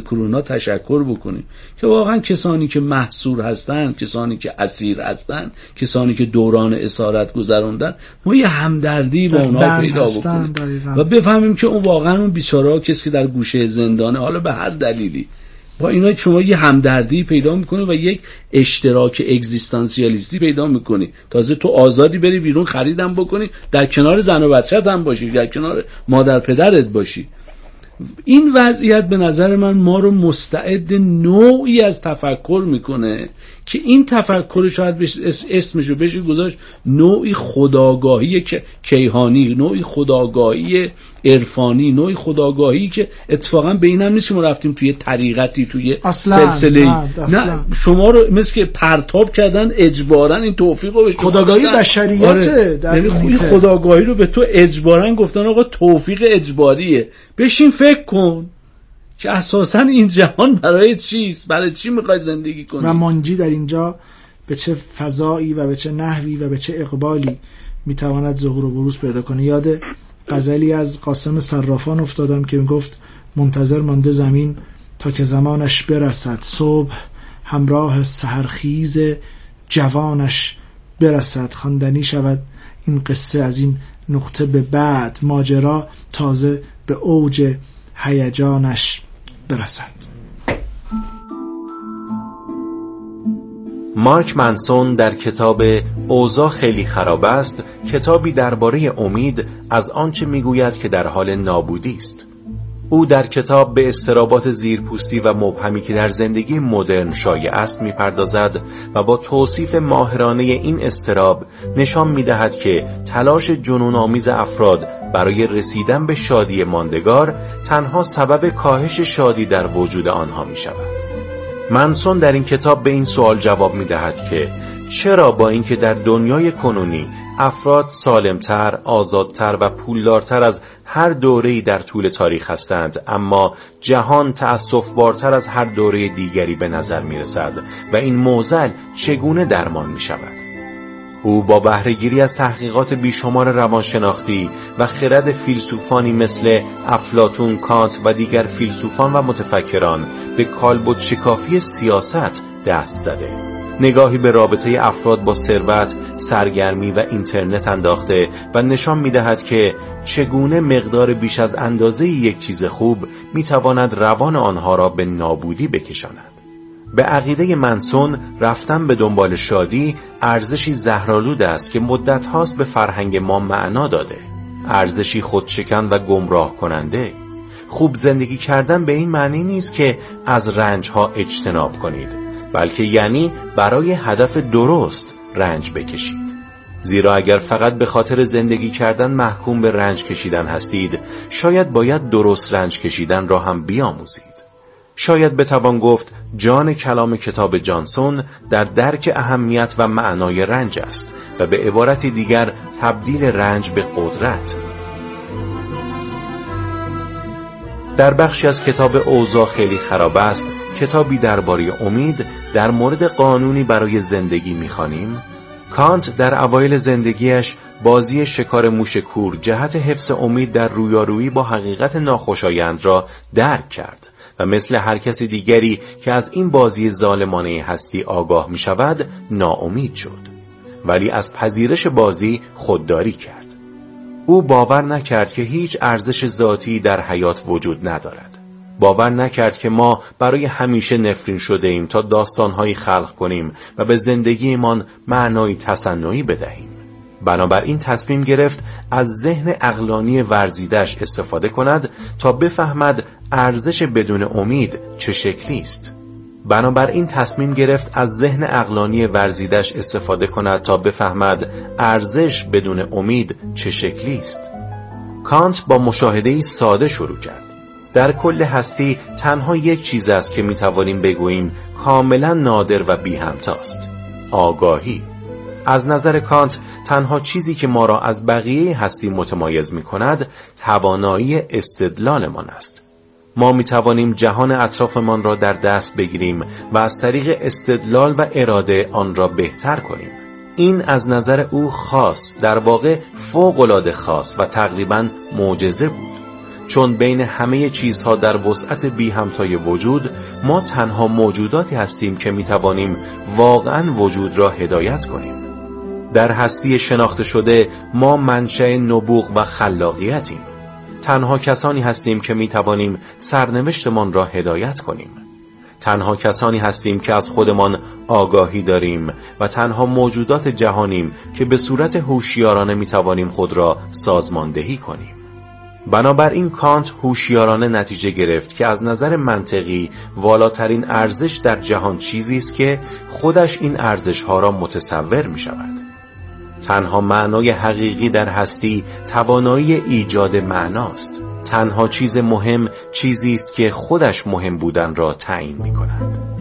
کرونا تشکر بکنیم که واقعا کسانی که محصور هستند کسانی که اسیر هستند کسانی که دوران اسارت گذروندن ما یه همدردی با اونها پیدا بکنیم و بفهمیم که اون واقعا اون بیچاره کسی که در گوشه زندانه حالا به هر دلیلی. با اینا شما یه همدردی پیدا می‌کنی و یک اشتراک اگزیستانسیالیستی پیدا می‌کنی. تازه تو آزادی بری بیرون خریدم بکنی در کنار زن و بچت هم باشی در کنار مادر پدرت باشی. این وضعیت به نظر من ما رو مستعد نوعی از تفکر می‌کنه که این تفکر شاید اسمش رو بشه گذاشت نوعی خداگاهی کیهانی نوعی خداگاهی عرفانی نوعی خداگاهی که اتفاقا به این هم نیست که ما رفتیم توی طریقتی توی سلسله نه, شما رو مثل که پرتاب کردن اجبارا این توفیق رو به خداگاهی بشریت آره. یعنی خداگاهی رو به تو اجبارا گفتن آقا توفیق اجباریه. بشین فکر کن که اساسا این جهان برای چیست برای چی می‌خوای زندگی کنی؟ و منجی در اینجا به چه فضایی و به چه نحوی و به چه اقبالی می‌تواند ظهور و بروز پیدا کنه؟ یاد غزلی از قاسم صرافان افتادم که می‌گفت منتظر مانده زمین تا که زمانش برسد. صبح همراه سهرخیز جوانش برسد. خواندنی شود این قصه از این نقطه به بعد. ماجرا تازه به اوج هیجانش برسد. مارک منسون در کتاب اوضاع خیلی خراب است کتابی درباره امید از آنچه می‌گوید که در حال نابودی است او در کتاب به استرابات زیرپوستی و مبهمی که در زندگی مدرن شایع است می‌پردازد و با توصیف ماهرانه این استراب نشان می‌دهد که تلاش جنون آمیز افراد برای رسیدن به شادی ماندگار تنها سبب کاهش شادی در وجود آنها می شود. منسون در این کتاب به این سوال جواب می دهد که چرا با اینکه در دنیای کنونی افراد سالمتر، آزادتر و پولدارتر از هر دوره‌ای در طول تاریخ هستند اما جهان تأصف بارتر از هر دوره دیگری به نظر می رسد و این موزل چگونه درمان می شود؟ او با بهرهگیری از تحقیقات بیشمار روانشناختی و خرد فیلسوفانی مثل افلاتون، کانت و دیگر فیلسوفان و متفکران به کالبد شکافی سیاست دست زده نگاهی به رابطه افراد با ثروت، سرگرمی و اینترنت انداخته و نشان می‌دهد که چگونه مقدار بیش از اندازه یک چیز خوب می‌تواند روان آنها را به نابودی بکشاند. به عقیده منسون رفتن به دنبال شادی ارزشی زهرالود است که مدت هاست به فرهنگ ما معنا داده. ارزشی خودشکن و گمراه کننده. خوب زندگی کردن به این معنی نیست که از رنج ها اجتناب کنید بلکه یعنی برای هدف درست رنج بکشید. زیرا اگر فقط به خاطر زندگی کردن محکوم به رنج کشیدن هستید شاید باید درست رنج کشیدن را هم بیاموزید. شاید بتوان گفت جان کلام کتاب جانسون در درک اهمیت و معنای رنج است و به عبارت دیگر تبدیل رنج به قدرت. در بخشی از کتاب اوضاع خیلی خراب است کتابی درباره امید در مورد قانونی برای زندگی می‌خوانیم. کانت در اوایل زندگیش بازی شکار موش کور جهت حفظ امید در رویارویی با حقیقت ناخوشایند را درک کرد. و مثل هر کس دیگری که از این بازی ظالمانه هستی آگاه می شود ناامید شد. ولی از پذیرش بازی خودداری کرد. او باور نکرد که هیچ ارزش ذاتی در حیات وجود ندارد. باور نکرد که ما برای همیشه نفرین شده ایم تا داستانهایی خلق کنیم و به زندگیمان معنایی تصنعی بدهیم. بنابراین تصمیم گرفت از ذهن اقلانی ورزیدش استفاده کند تا بفهمد ارزش بدون امید چه شکلی است. بنابراین تصمیم گرفت از ذهن اقلانی ورزیدش استفاده کند تا بفهمد ارزش بدون امید چه شکلی است. کانت با مشاهده ساده شروع کرد. در کل هستی تنها یک چیز است که می توانیم بگوییم کاملا نادر و بی همتاست آگاهی. از نظر کانت تنها چیزی که ما را از بقیه هستی متمایز می کند توانایی استدلالمان است. ما می توانیم جهان اطرافمان را در دست بگیریم و از طریق استدلال و اراده آن را بهتر کنیم. این از نظر او خاص در واقع فوقالعاده خاص و تقریبا معجزه بود. چون بین همه چیزها در وسعت بی همتای وجود ما تنها موجوداتی هستیم که می توانیم واقعا وجود را هدایت کنیم. در هستی شناخته شده ما منشأ نبوغ و خلاقیتیم. تنها کسانی هستیم که می توانیم سرنوشتمان را هدایت کنیم. تنها کسانی هستیم که از خودمان آگاهی داریم و تنها موجودات جهانیم که به صورت هوشیارانه می توانیم خود را سازماندهی کنیم. بنابراین کانت هوشیارانه نتیجه گرفت که از نظر منطقی والاترین ارزش در جهان چیزی است که خودش این ارزش ها را متصور می شود تنها معنای حقیقی در هستی توانایی ایجاد معناست. تنها چیز مهم چیزی است که خودش مهم بودن را تعیین می کند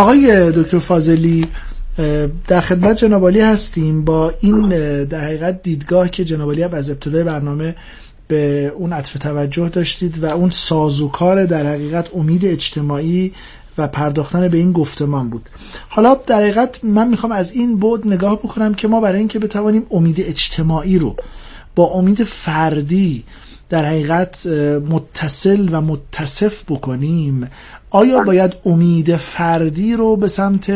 آقای دکتر فاضلی در خدمت جنابالی هستیم با این در حقیقت دیدگاه که جنابالی از ابتدای برنامه به اون عطف توجه داشتید و اون سازوکار در حقیقت امید اجتماعی و پرداختن به این گفتمان بود. حالا در حقیقت من می‌خوام از این بود نگاه بکنم که ما برای اینکه بتوانیم امید اجتماعی رو با امید فردی در حقیقت متصل و متصف بکنیم آیا باید امید فردی رو به سمت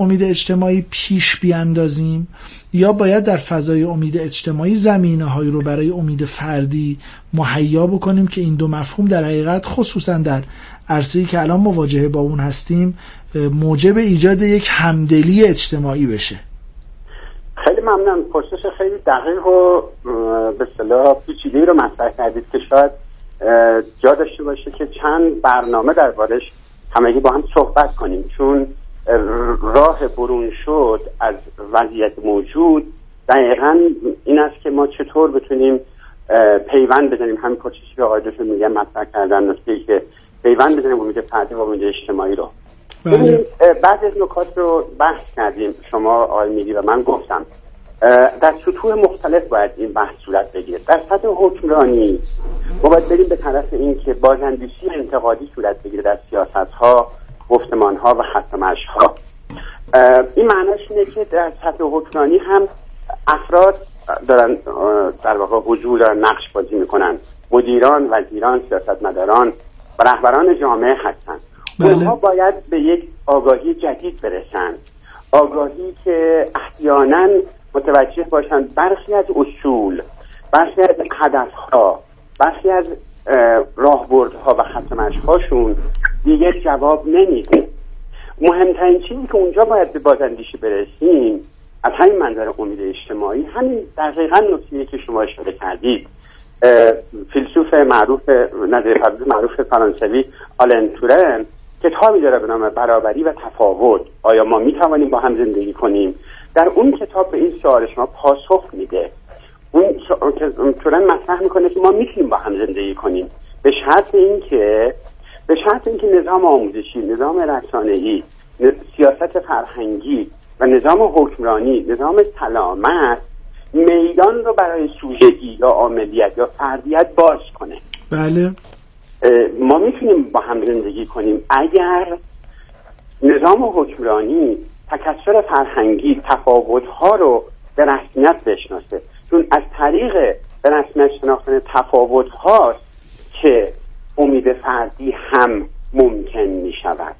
امید اجتماعی پیش بیاندازیم؟ یا باید در فضای امید اجتماعی زمینه هایی رو برای امید فردی مهیا بکنیم که این دو مفهوم در حقیقت خصوصا در عرصه‌ای که الان مواجهه با اون هستیم موجب ایجاد یک همدلی اجتماعی بشه؟ خیلی ممنون. پرسش خیلی دقیق و به صلاح پیچیده‌ای رو مطرح کردید که شاید جا داشته باشه که چند برنامه دربارش همگی با هم صحبت کنیم. چون راه برون شد از وضعیت موجود دقیقا این است که ما چطور بتونیم پیوند بزنیم همین پرسشی که آقای دکتر میگن مطرح کردن نکته که پیوند بزنیم امید فردی و امید اجتماعی رو. بله. بعد از نکات رو بحث کردیم. شما آقای میگی و من گفتم. در سطوح مختلف باید این بحث صورت بگیره. در سطح حکمرانی. ما باید بریم به طرف این که بازاندیشی انتقادی صورت بگیره در سیاست ها گفتمان ها و ختمش ها این معناش اینه که در سطح حکمرانی هم افراد دارن در واقع حضور دارن نقش بازی می‌کنن. مدیران وزیران سیاستمداران و رهبران جامعه هستن. بله. اونها باید به یک آگاهی جدید برسن. آگاهی که احیانا متوجه باشند برخی از اصول برخی از هدفها برخی از راهبردها و هاشون دیگه جواب نمیده. مهمترین چیزی که اونجا باید به بازندیشی برسیم از همین منظر امید اجتماعی همین دقیقا نکته که شما اشاره کردید. فیلسوف معروف نظر معروف فرانسوی آلن تورن کتابی داره به نام برابری و تفاوت. آیا ما می توانیم با هم زندگی کنیم؟ در اون کتاب به این سوال شما پاسخ میده. اون تورن مطرح می‌کنه که ما می‌تونیم با هم زندگی کنیم. به شرط اینکه به شرط اینکه نظام آموزشی نظام رسانه‌ای سیاست فرهنگی و نظام حکمرانی نظام سلامت میدان رو برای سوژگی یا عاملیت یا فردیت باز کنه. بله. ما می‌تونیم با هم زندگی کنیم. اگر نظام حکمرانی تکسر فرهنگی تفاوت ها رو به رسمیت بشناسه. چون از طریق به رسمیت شناختن تفاوت هاست که امید فردی هم ممکن می شود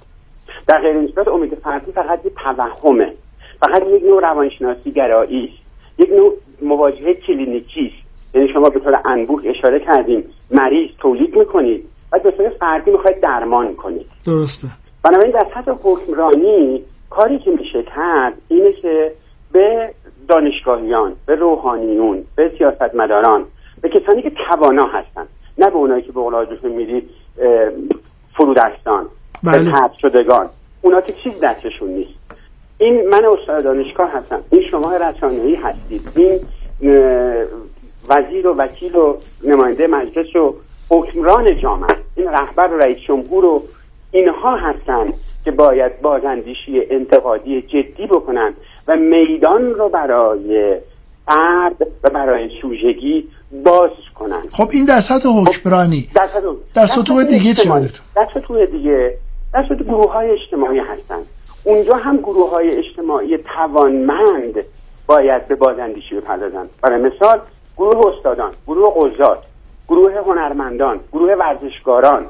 در غیر این صورت امید فردی فقط یک توهمه. فقط یک نوع روانشناسی گرایی است. یک نوع مواجهه کلینیکی است. یعنی شما به طور انبوه اشاره کردیم مریض تولید می‌کنید و به طور فردی می‌خواید درمان کنید. درسته. بنابراین در سطح حکمرانی کاری که میشه کرد اینه که به دانشگاهیان به روحانیون به سیاستمداران به کسانی که توانا هستن نه به اونایی که به قول میرید فرودستان بله. به شدگان. اونا که چیز دستشون نیست. این من استاد دانشگاه هستم. این شما رسانه‌ای هستید. این وزیر و وکیل و نماینده مجلس و حکمران جامعه این رهبر و رئیس جمهور و اینها هستند که باید بازاندیشی انتقادی جدی بکنن و میدان رو برای فرد و برای سوژگی باز کنن. خب این در سطح حکمرانی در سطح, در سطوح دیگه چی در سطوح دیگه در سطوح گروه های اجتماعی هستن. اونجا هم گروه های اجتماعی توانمند باید به بازاندیشی بپردازن. برای مثال گروه استادان گروه قضات گروه هنرمندان گروه ورزشکاران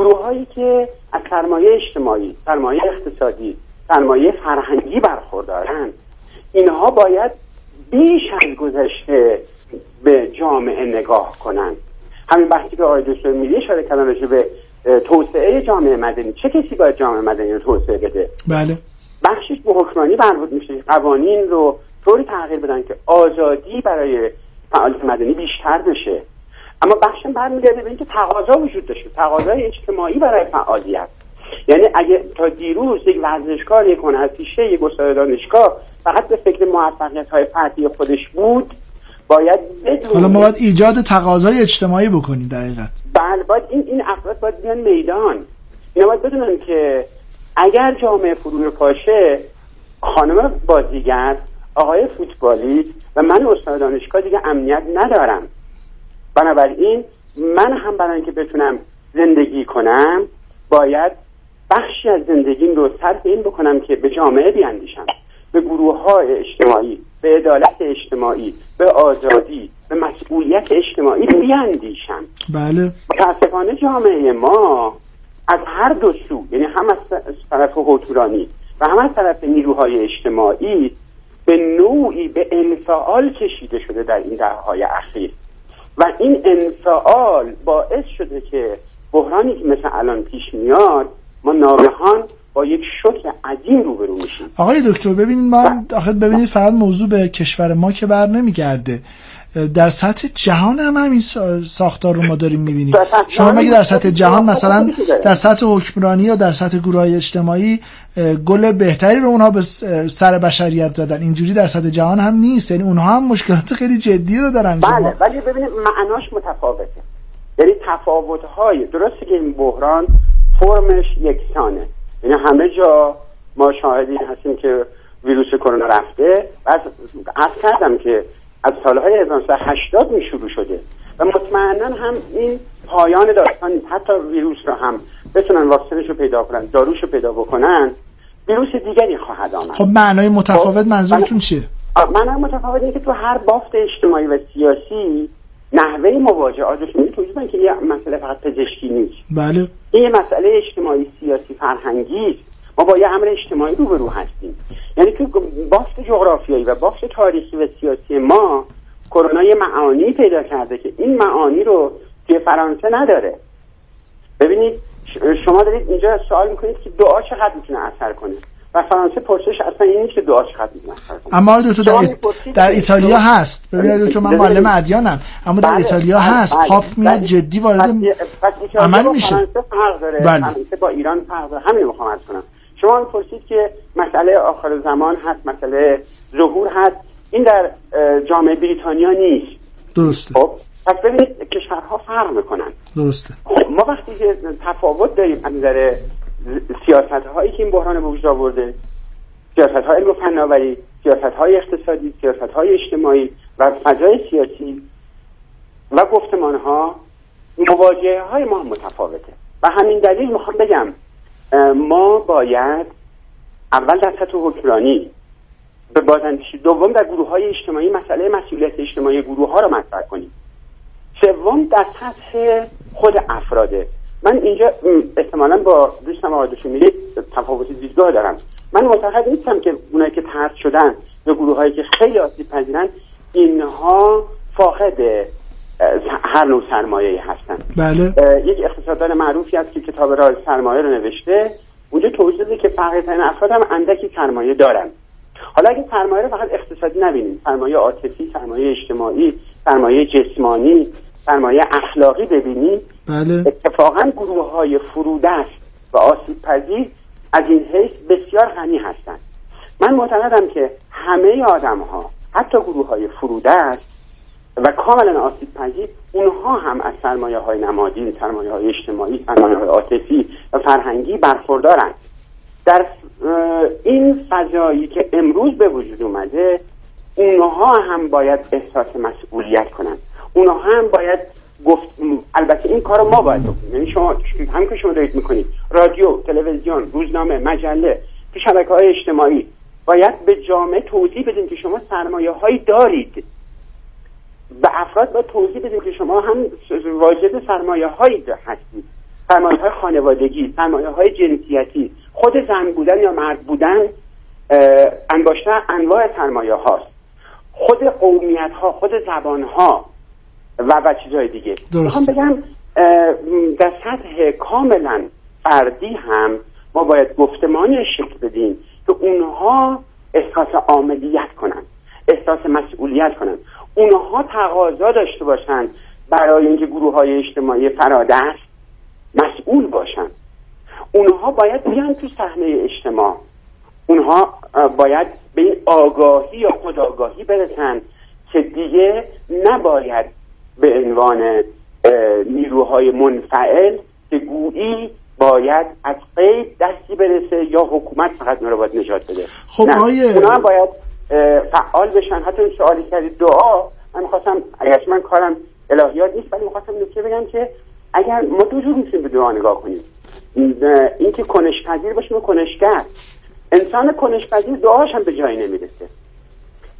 گروه هایی که از سرمایه اجتماعی سرمایه اقتصادی سرمایه فرهنگی برخوردارن اینها باید بیش از گذشته به جامعه نگاه کنند. همین بحثی که آقای دکتر میلی اشاره کردن به توسعه جامعه مدنی. چه کسی باید جامعه مدنی رو توسعه بده؟ بله. بخشش به حکمرانی مربوط میشه. قوانین رو طوری تغییر بدن که آزادی برای فعالیت مدنی بیشتر بشه. اما بخش برمیگرده به اینکه تقاضا وجود داشته. تقاضای اجتماعی برای فعالیت. یعنی اگه تا دیروز یک ورزشکار یک هنرپیشه یک استاد دانشگاه فقط به فکر موفقیت های فردی خودش بود باید بدون حالا ما باید ایجاد تقاضای اجتماعی بکنیم در حقیقت بله باید این این افراد باید بیان میدان. اینا باید بدونن که اگر جامعه فرو پاشه خانم بازیگر آقای فوتبالیست و من استاد دانشگاه دیگه امنیت ندارم. بنابراین من هم برای اینکه بتونم زندگی کنم باید بخشی از زندگیم رو صرف این بکنم که به جامعه بیاندیشم به گروه های اجتماعی به عدالت اجتماعی به آزادی به مسئولیت اجتماعی بیاندیشم. بله. متاسفانه جامعه ما از هر دو سو یعنی هم از طرف حکمرانی و هم از طرف نیروهای اجتماعی به نوعی به انفعال کشیده شده در این دههای اخیر. و این انفعال باعث شده که بحرانی که مثل الان پیش میاد ما ناگهان با یک شوک عظیم روبرو میشیم. آقای دکتر ببینید ما آخر ببینید فقط موضوع به کشور ما که بر نمیگرده. در سطح جهان هم همین ساختار رو ما داریم می‌بینیم. شما مگه در سطح جهان مثلا در سطح حکمرانی یا در سطح گروه اجتماعی گل بهتری رو اونها به سر بشریت زدن. اینجوری در سطح جهان هم نیست. یعنی اونها هم مشکلات خیلی جدی رو دارن. بله ولی ببینید معناش متفاوته. یعنی تفاوت های درسته که این بحران فرمش یکسانه. یعنی همه جا ما شاهدی هستیم که ویروس کرونا رفته. و از کردم که از سالهای 1980 می شروع شده و مطمئنا هم این پایان داستان حتی ویروس رو هم بتونن واکسنش رو پیدا کنن داروش رو پیدا بکنن ویروس دیگری خواهد آمد. خب معنای متفاوت خب، منظورتون چیه؟ معنای متفاوت اینه که تو هر بافت اجتماعی و سیاسی نحوه مواجهاتش میگه توضیح که یه مسئله فقط پزشکی نیست. بله. این یه مسئله اجتماعی سیاسی فرهنگی ما با یه امر اجتماعی روبرو هستیم. یعنی که بافت جغرافیایی و بافت تاریخی و سیاسی ما کرونا یه معانی پیدا کرده که این معانی رو توی فرانسه نداره. ببینید شما دارید اینجا سوال می‌کنید که دعا چقدر می‌تونه اثر کنه؟ و فرانسه پرسش اصلا این نیست که دعا چقدر می‌تونه اثر کنه. اما دو در, در ایتالیا هست. ببینید تو من معلم ادیانم. اما در بله، ایتالیا بله، هست. بله. پاپ میاد جدی وارد عمل میشه. فرق داره. بله. با ایران فرق داره. همین می‌خوام کنم. شما می‌پرسید که مسئله آخر زمان هست مسئله ظهور هست. این در جامعه بریتانیا نیست. درسته. خب پس ببینید کشورها فرق می‌کنن. درسته. خب ما وقتی که تفاوت داریم از نظر سیاست هایی که این بحران به وجود آورده سیاست های علم و فناوری سیاست های اقتصادی سیاست های اجتماعی و فضای سیاسی و گفتمان ها مواجهه های ما متفاوته. و همین دلیل می‌خوام بگم ما باید اول در سطح حکمرانی به بازندیشی دوم در گروه های اجتماعی مسئله مسئولیت اجتماعی گروه ها رو مطرح کنیم. سوم در سطح خود افراده. من اینجا احتمالا با دوستم آقای میری تفاوت دیدگاه دارم. من معتقد نیستم که اونایی که ترد شدن یا گروه هایی که خیلی آسیب پذیرن اینها فاقد هر نوع سرمایه هستن بله. یک اقتصاددان معروفی هست که کتاب راه سرمایه رو نوشته اونجا توضیح داده که فقیرترین افراد هم اندکی سرمایه دارن حالا اگه سرمایه رو فقط اقتصادی نبینیم سرمایه عاطفی سرمایه اجتماعی سرمایه جسمانی سرمایه اخلاقی ببینیم بله. اتفاقا گروه های فرودست و آسیب پذیر از این حیث بسیار غنی هستند من معتقدم که همه آدم ها حتی گروه های فرودست و کاملا آسیب پذیر اونها هم از سرمایه های نمادین سرمایه های اجتماعی سرمایه های عاطفی و فرهنگی برخوردارند. در این فضایی که امروز به وجود اومده اونها هم باید احساس مسئولیت کنن اونها هم باید گفت البته این کار ما باید بکنیم. یعنی شما هم که شما دارید می‌کنید. رادیو تلویزیون روزنامه مجله تو شبکه های اجتماعی باید به جامعه توضیح بدیم که شما سرمایه هایی دارید. و افراد باید توضیح بدیم که شما هم واجد سرمایه هایی هستید. سرمایه های خانوادگی سرمایه های جنسیتی خود زن بودن یا مرد بودن انباشته انواع سرمایه هاست خود قومیت ها خود زبان ها و و چیزهای دیگه. می‌خوام بگم در سطح کاملا فردی هم ما باید گفتمانی شکل بدیم که اونها احساس عاملیت کنن احساس مسئولیت کنن. اونها تقاضا داشته باشن برای اینکه گروه های اجتماعی فرادست مسئول باشن اونها باید بیان تو صحنه اجتماع. اونها باید به این آگاهی یا خودآگاهی برسن که دیگه نباید به عنوان نیروهای منفعل که گویی باید از قید دستی برسه یا حکومت فقط رو باید نجات بده. خب آیه اونا باید فعال بشن. حتی سوالی کردید دعا من می‌خواستم اگرش من کارم الهیات نیست ولی می‌خواستم نکته بگم که اگر ما دو جور می‌تونیم به دعا نگاه کنیم. اینکه کنشپذیر باشیم و کنشگر. انسان کنشپذیر دعاش هم به جایی نمی‌رسه.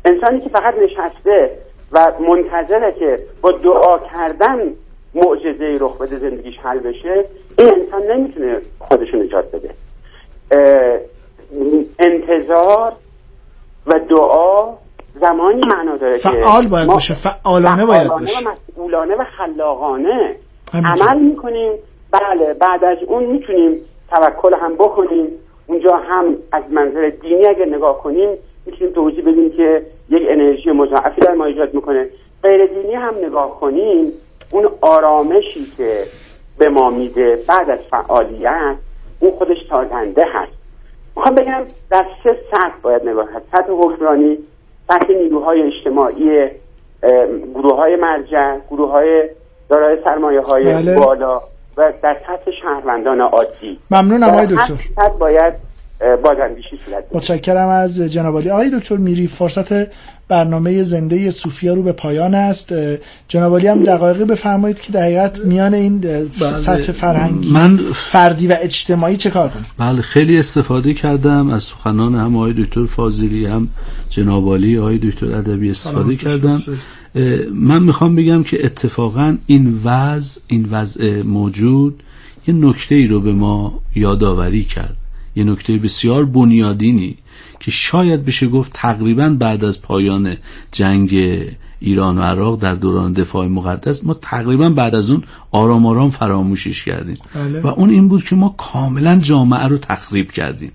انسانی که فقط نشسته و منتظره که با دعا کردن معجزه رخ بده زندگیش حل بشه این انسان نمی‌تونه خودشو نجات بده. انتظار و دعا زمانی معنا داره فعال باید باشه فعالانه باید باشه و مسئولانه و خلاقانه عمل می‌کنیم. بله بعد از اون می‌تونیم توکل هم بکنیم. اونجا هم از منظر دینی اگر نگاه کنیم می‌تونیم توضیح بدیم که یک انرژی مضاعفی در ما ایجاد می‌کنه. غیر دینی هم نگاه کنیم اون آرامشی که به ما میده بعد از فعالیت اون خودش سازنده هست. می‌خوام بگم در سه سطح باید نگاه هست سطح حکمرانی سطح نیروهای اجتماعی گروه های مرجع گروه های دارای سرمایه های بله. بالا و در سطح شهروندان عادی. ممنون آقای دکتر. باید بازاندیشی صورت متشکرم از جناب علی آقای دکتر میری فرصت برنامه زنده صوفیا رو به پایان است. جناب علی هم دقایقی بفرمایید که دقیقت میان این بله. سطح فرهنگی من فردی و اجتماعی چه کار کنیم بله خیلی استفاده کردم. از سخنان هم آقای دکتر فاضلی هم جناب علی آقای دکتر ادبی استفاده کردم. من می‌خوام بگم که اتفاقا این وضع این وضع موجود یه نکته ای رو به ما یادآوری کرد. یه نکته بسیار بنیادینی که شاید بشه گفت تقریبا بعد از پایان جنگ ایران و عراق در دوران دفاع مقدس ما تقریبا بعد از اون آرام آرام فراموشش کردیم بله. و اون این بود که ما کاملا جامعه رو تخریب کردیم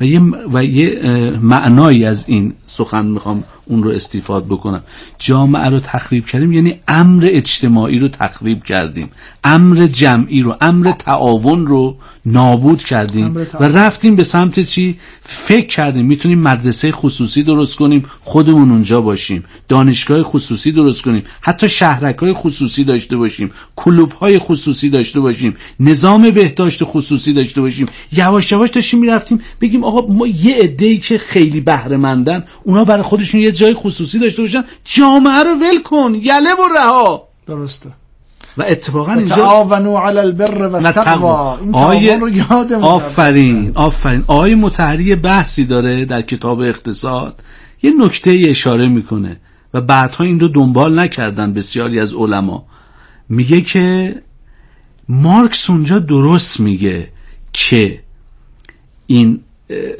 و یه, و یه معنایی از این سخن می‌خوام اون رو استفاده بکنم. جامعه رو تخریب کردیم یعنی امر اجتماعی رو تخریب کردیم. امر جمعی رو امر تعاون رو نابود کردیم. و رفتیم به سمت چی؟ فکر کردیم می‌تونیم مدرسه خصوصی درست کنیم خودمون اونجا باشیم. دانشگاه خصوصی درست کنیم. حتی شهرک های خصوصی داشته باشیم. کلوب های خصوصی داشته باشیم. نظام بهداشت خصوصی داشته باشیم. یواش یواش داشتیم می‌رفتیم. بگیم آقا ما یه عده‌ای که خیلی بهره مندن اونا برای خودشون یه جای خصوصی داشته باشن. جامعه رو ول کن. یله و رها. درسته. و اتفاقا اینجا تعاونوا علی البر و التقوا این آیه رو آفرین. آفرین. آیه متحری بحثی داره در کتاب اقتصاد. یه نکته اشاره می‌کنه و بعدها این رو دنبال نکردن بسیاری از علما. میگه که مارکس اونجا درست میگه که این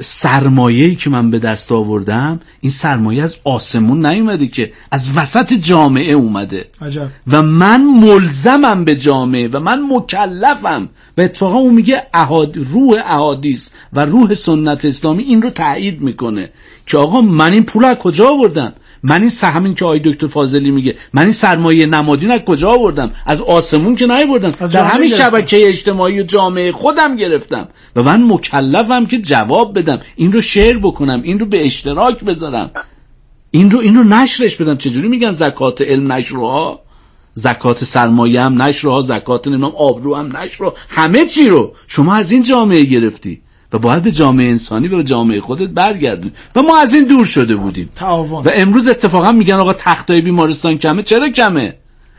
سرمایه‌ای که من به دست آوردم این سرمایه از آسمون نیومده که از وسط جامعه اومده. عجب. و من ملزمم به جامعه و من مکلفم. و اتفاقا اون میگه احاد... روح احادیث و روح سنت اسلامی این رو تایید می‌کنه. که آقا من این پول از کجا آوردم؟ من این همین که آقای دکتر فاضلی میگه. من این سرمایه نمادین از کجا آوردم؟ از آسمون که نیاوردم. در همین شبکه اجتماعی و جامعه خودم گرفتم. و من مکلفم که جواب بدم. این رو شعر بکنم. این رو به اشتراک بذارم. این رو این رو نشرش بدم. چجوری میگن زکات علم نشرها زکات سرمایه هم نشرها زکات نمی‌دونم آبرو هم نشرها همه چی رو. شما از این جامعه گرفتی. و باید به جامعه انسانی و به جامعه خودت برگردون. و ما از این دور شده بودیم. تعاون. و امروز اتفاقا میگن آقا تختای بیمارستان کمه؟ چرا کمه؟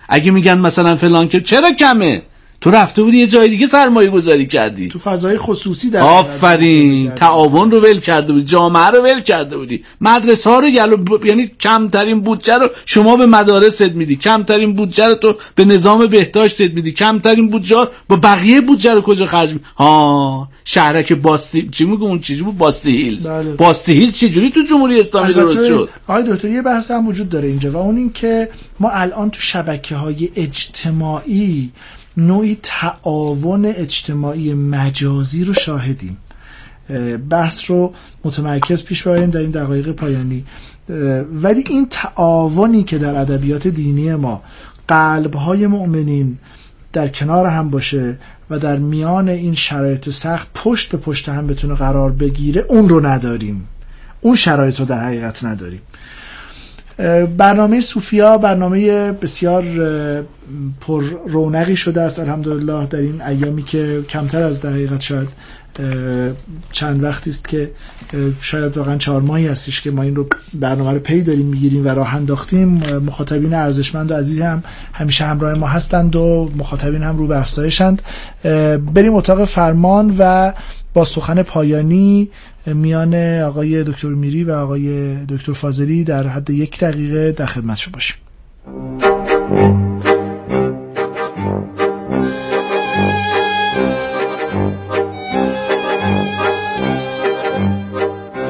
اگه میگن مثلا فلان که چرا کمه؟ تو رفته بودی یه جای دیگه سرمایه گذاری کردی. تو فضای خصوصی در آفرین تعاون رو ول کرده بودی جامعه رو ول کرده بودی. مدرسه ها رو یعنی کمترین بودجه رو شما به مدارست میدی کمترین بودجه رو تو به نظام بهداشتت میدی کمترین بودجه با بقیه بودجه رو کجا خرج می ها شهرک باستی چی میگه اون چیزی بود؟ باستی هیلز. بله. باستی هیلز چجوری تو جمهوری اسلامی درست شد؟ آقای دکتر یه بحث هم وجود داره اینجا و اون این که ما الان تو شبکه های اجتماعی نوعی تعاون اجتماعی مجازی رو شاهدیم. بحث رو متمرکز پیش ببریم در این دقایق پایانی. ولی این تعاونی که در ادبیات دینی ما قلبهای مؤمنین در کنار هم باشه و در میان این شرایط سخت پشت به پشت هم بتونه قرار بگیره اون رو نداریم. اون شرایط رو در حقیقت نداریم. برنامه صوفیا برنامه بسیار پر رونقی شده است. الحمدلله در این ایامی که کمتر از در حقیقت شاید چند وقتی است که شاید واقعا چهار ماهی هستش که ما این رو برنامه رو پی داریم می‌گیریم و راه انداختیم. مخاطبین ارزشمند و عزیز هم همیشه همراه ما هستند و مخاطبین هم رو به افزایشند. بریم اتاق فرمان و با سخن پایانی میان آقای دکتر میری و آقای دکتر فاضلی در حد یک دقیقه در خدمتشون باشیم.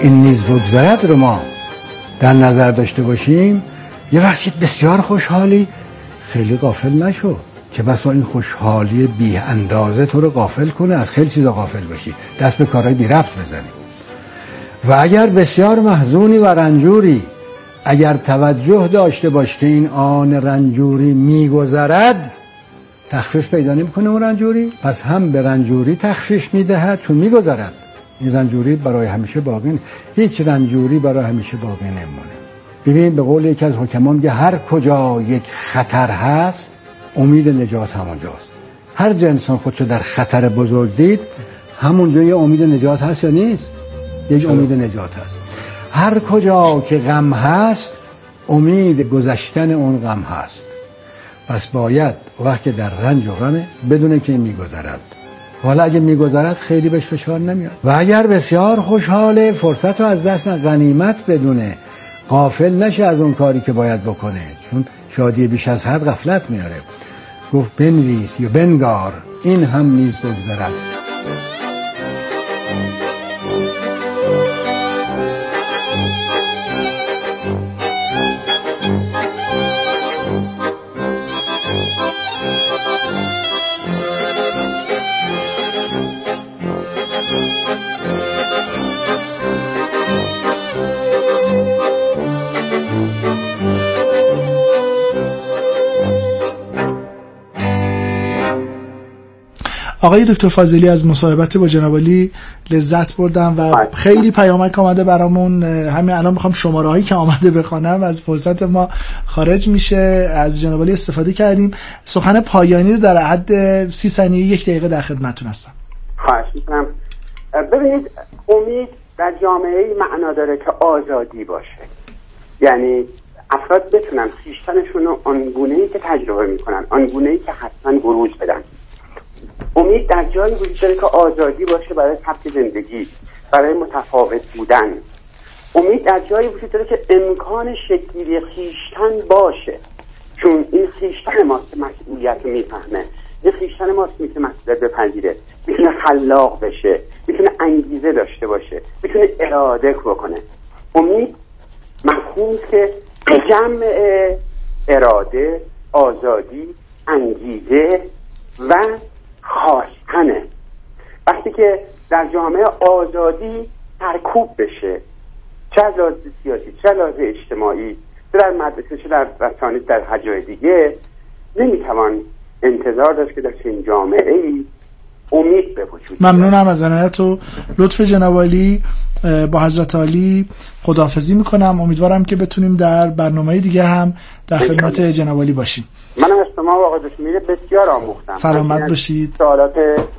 این نیز بگذرد رو ما. در نظر داشته باشیم یه وقتی بسیار خوشحالی خیلی غافل نشو که بس با این خوشحالی بی اندازه تو رو غافل کنه از خیلی چیزا غافل باشی. دست به کارهای بی رفت بزنی. و اگر بسیار محزونی و رنجوری اگر توجه داشته باش که این آن رنجوری میگذرد تخفیف پیدا نمی‌کنه اون رنجوری. پس هم به رنجوری تخفیف می‌دهد چون میگذرد. این رنجوری برای همیشه باقی هیچ رنجوری برای همیشه باقی نمونه. ببین به قول یکی از حکمان که هر کجا یک خطر هست امید نجات همونجاست. هر جنسان خودشو در خطر بزرگ دید همونجا یه امید نجات هست یا نیست؟ یک امید نجات هست. هر کجا که غم هست امید گذشتن اون غم هست. پس باید وقتی در رنج و غمه بدونه که میگذرد. حالا اگه میگذرد خیلی بهش فشار نمیاد. و اگر بسیار خوشحاله فرصت رو از دست غنیمت بدونه قافل نشه از اون کاری که باید بکنه. چون شادی بیش از حد غفلت میاره. گفت بنویس یا بنگار این هم نیز بگذرد. آقای دکتر فاضلی از مصاحبت با جنابالی لذت بردم و بله. خیلی پیامک آمده برامون. همین الان می‌خوام شماره هایی که آمده بخوانم از فرصت ما خارج میشه. از جنابالی استفاده کردیم. سخن پایانی رو در حد سی ثانیه یک دقیقه در خدمتتون هستم. خواهش می‌کنم. ببینید امید در جامعه معنا داره که آزادی باشه. یعنی افراد بتونن خیشتنشون رو آنگونه ای که تجربه می‌کنن آنگونه ای که حتما گروج بدن. امید در جایی وجود داره که آزادی باشه برای سبک زندگی برای متفاوت بودن. امید در جایی وجود داره که امکان شکلی خیشتن باشه. چون این خیشتن ماست مسئولیت رو می‌فهمه. این خیشتن ماست می‌تونه مسئولیت بپذیره. می‌تونه خلاق بشه. می‌تونه انگیزه داشته باشه. می‌تونه اراده بکنه. امید مفهوم که جمع اراده آزادی انگیزه و خواستنه وقتی که در جامعه آزادی ترکوب بشه چه از لحاظ سیاسی چه لحاظ اجتماعی چه در مدرسه چه در رسانه در هجای دیگه نمی‌توان انتظار داشت که در چنین جامعه ای امید به وجود ممنونم از عنایت و لطف جناب با حضرت علی خداحافظی می‌کنم. امیدوارم که بتونیم در برنامه دیگه هم در خدمت جناب باشیم. منم از شما و آقای بسیار آموختم. سلامت باشید. سوالات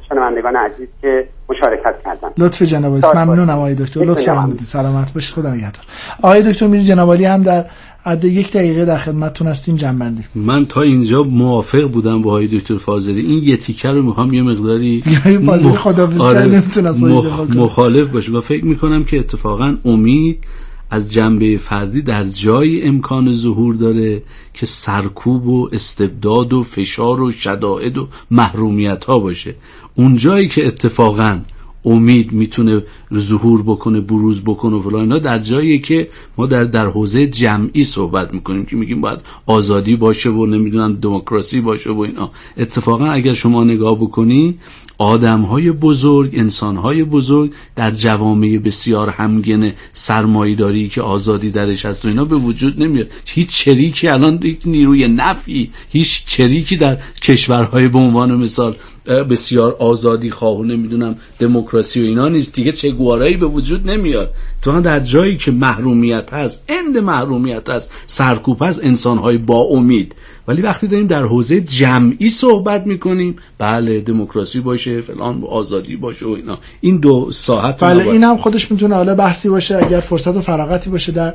شنوندگان عزیز که مشارکت کردن. لطف جناب ممنونم آقای دکتر. لطف فرمودید. سلامت باشید. خدا نگهدار. آقای دکتر میری جناب هم در عد یک دقیقه در خدمتتون هستیم. جنبندی. من تا اینجا موافق بودم با آقای دکتر فاضلی. این یه تیکه رو می‌خوام یه مقداری مخ... خدا آره. مخ... مخالف باشه و فکر می‌کنم که اتفاقا امید از جنبه فردی در جای امکان ظهور داره که سرکوب و استبداد و فشار و شدائد و محرومیت ها باشه. اون جایی که اتفاقا امید می‌تونه ظهور بکنه بروز بکنه و فلان اینا در جایی که ما در در حوزه جمعی صحبت می‌کنیم که میگیم باید آزادی باشه و نمی‌دونم دموکراسی باشه و اینا. اتفاقا اگر شما نگاه بکنی آدم های بزرگ انسان های بزرگ در جوامع بسیار همگن سرمایداری که آزادی درش هست و اینا به وجود نمیاد. هیچ چریکی الان هیچ نیروی نفی هیچ چریکی در کشورهای به عنوان مثال بسیار آزادی خواه و نمی‌دونم دموکراسی و اینا نیست. دیگه چه گوارایی به وجود نمیاد. تو در جایی که محرومیت هست اند محرومیت هست سرکوب هست انسانهای با امید. ولی وقتی داریم در حوزه جمعی صحبت می‌کنیم بله دموکراسی باشه فلان آزادی باشه و اینا. این دو ساعت بله این هم خودش می‌تونه حالا بحثی باشه. اگر فرصت و فراغتی باشه در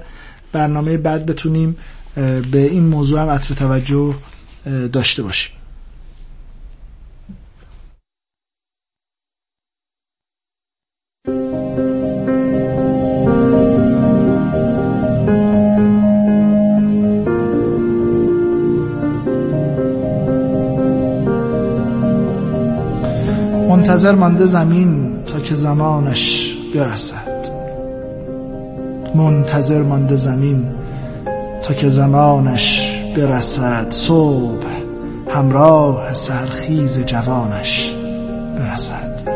برنامه بعد بتونیم به این موضوع هم عطف توجه داشته باشیم. منتظر مانده زمین تا که زمانش برسد. منتظر مانده زمین تا که زمانش برسد. صبح همراه سرخیز جوانش برسد.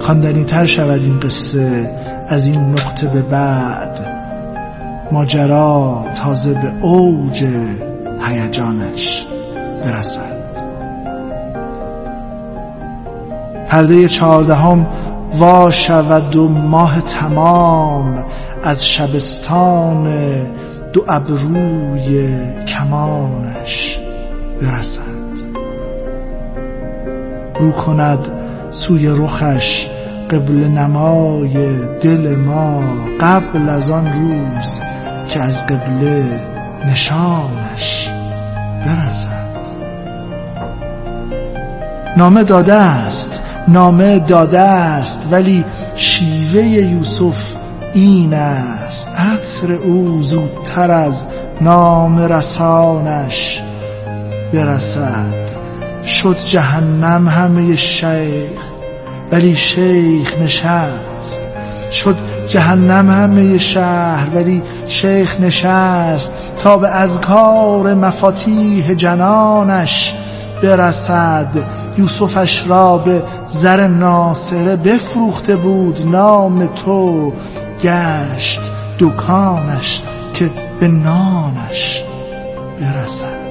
خواندنی تر شود این قصه از این نقطه به بعد. ماجرا تازه به اوج هیجانش برسد. پرده چهاردهم وا شود و ماه تمام از شبستان دو ابروی کمانش برسد. رو کند سوی رخش قبل نمای دل ما قبل از آن روز که از قبله نشانش برسد. نامه داده است. نامه داده است ولی شیوه یوسف این است. عطر او زودتر از نام رسانش برسد. شد جهنم همه شیخ ولی شیخ نشست. شد جهنم همه شهر ولی شیخ نشست. تا به اذکار مفاتیح جنانش برسد. یوسفش را به زر ناصره بفروخته بود نام تو گشت دکانش که به نانش برسد.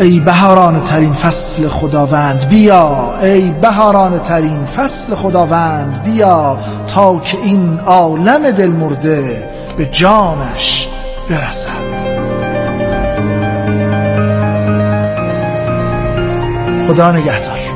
ای بهاران ترین فصل خداوند بیا! ای بهاران ترین فصل خداوند بیا تا که این عالم دل مرده به جانش برسد. خدا نگهدار.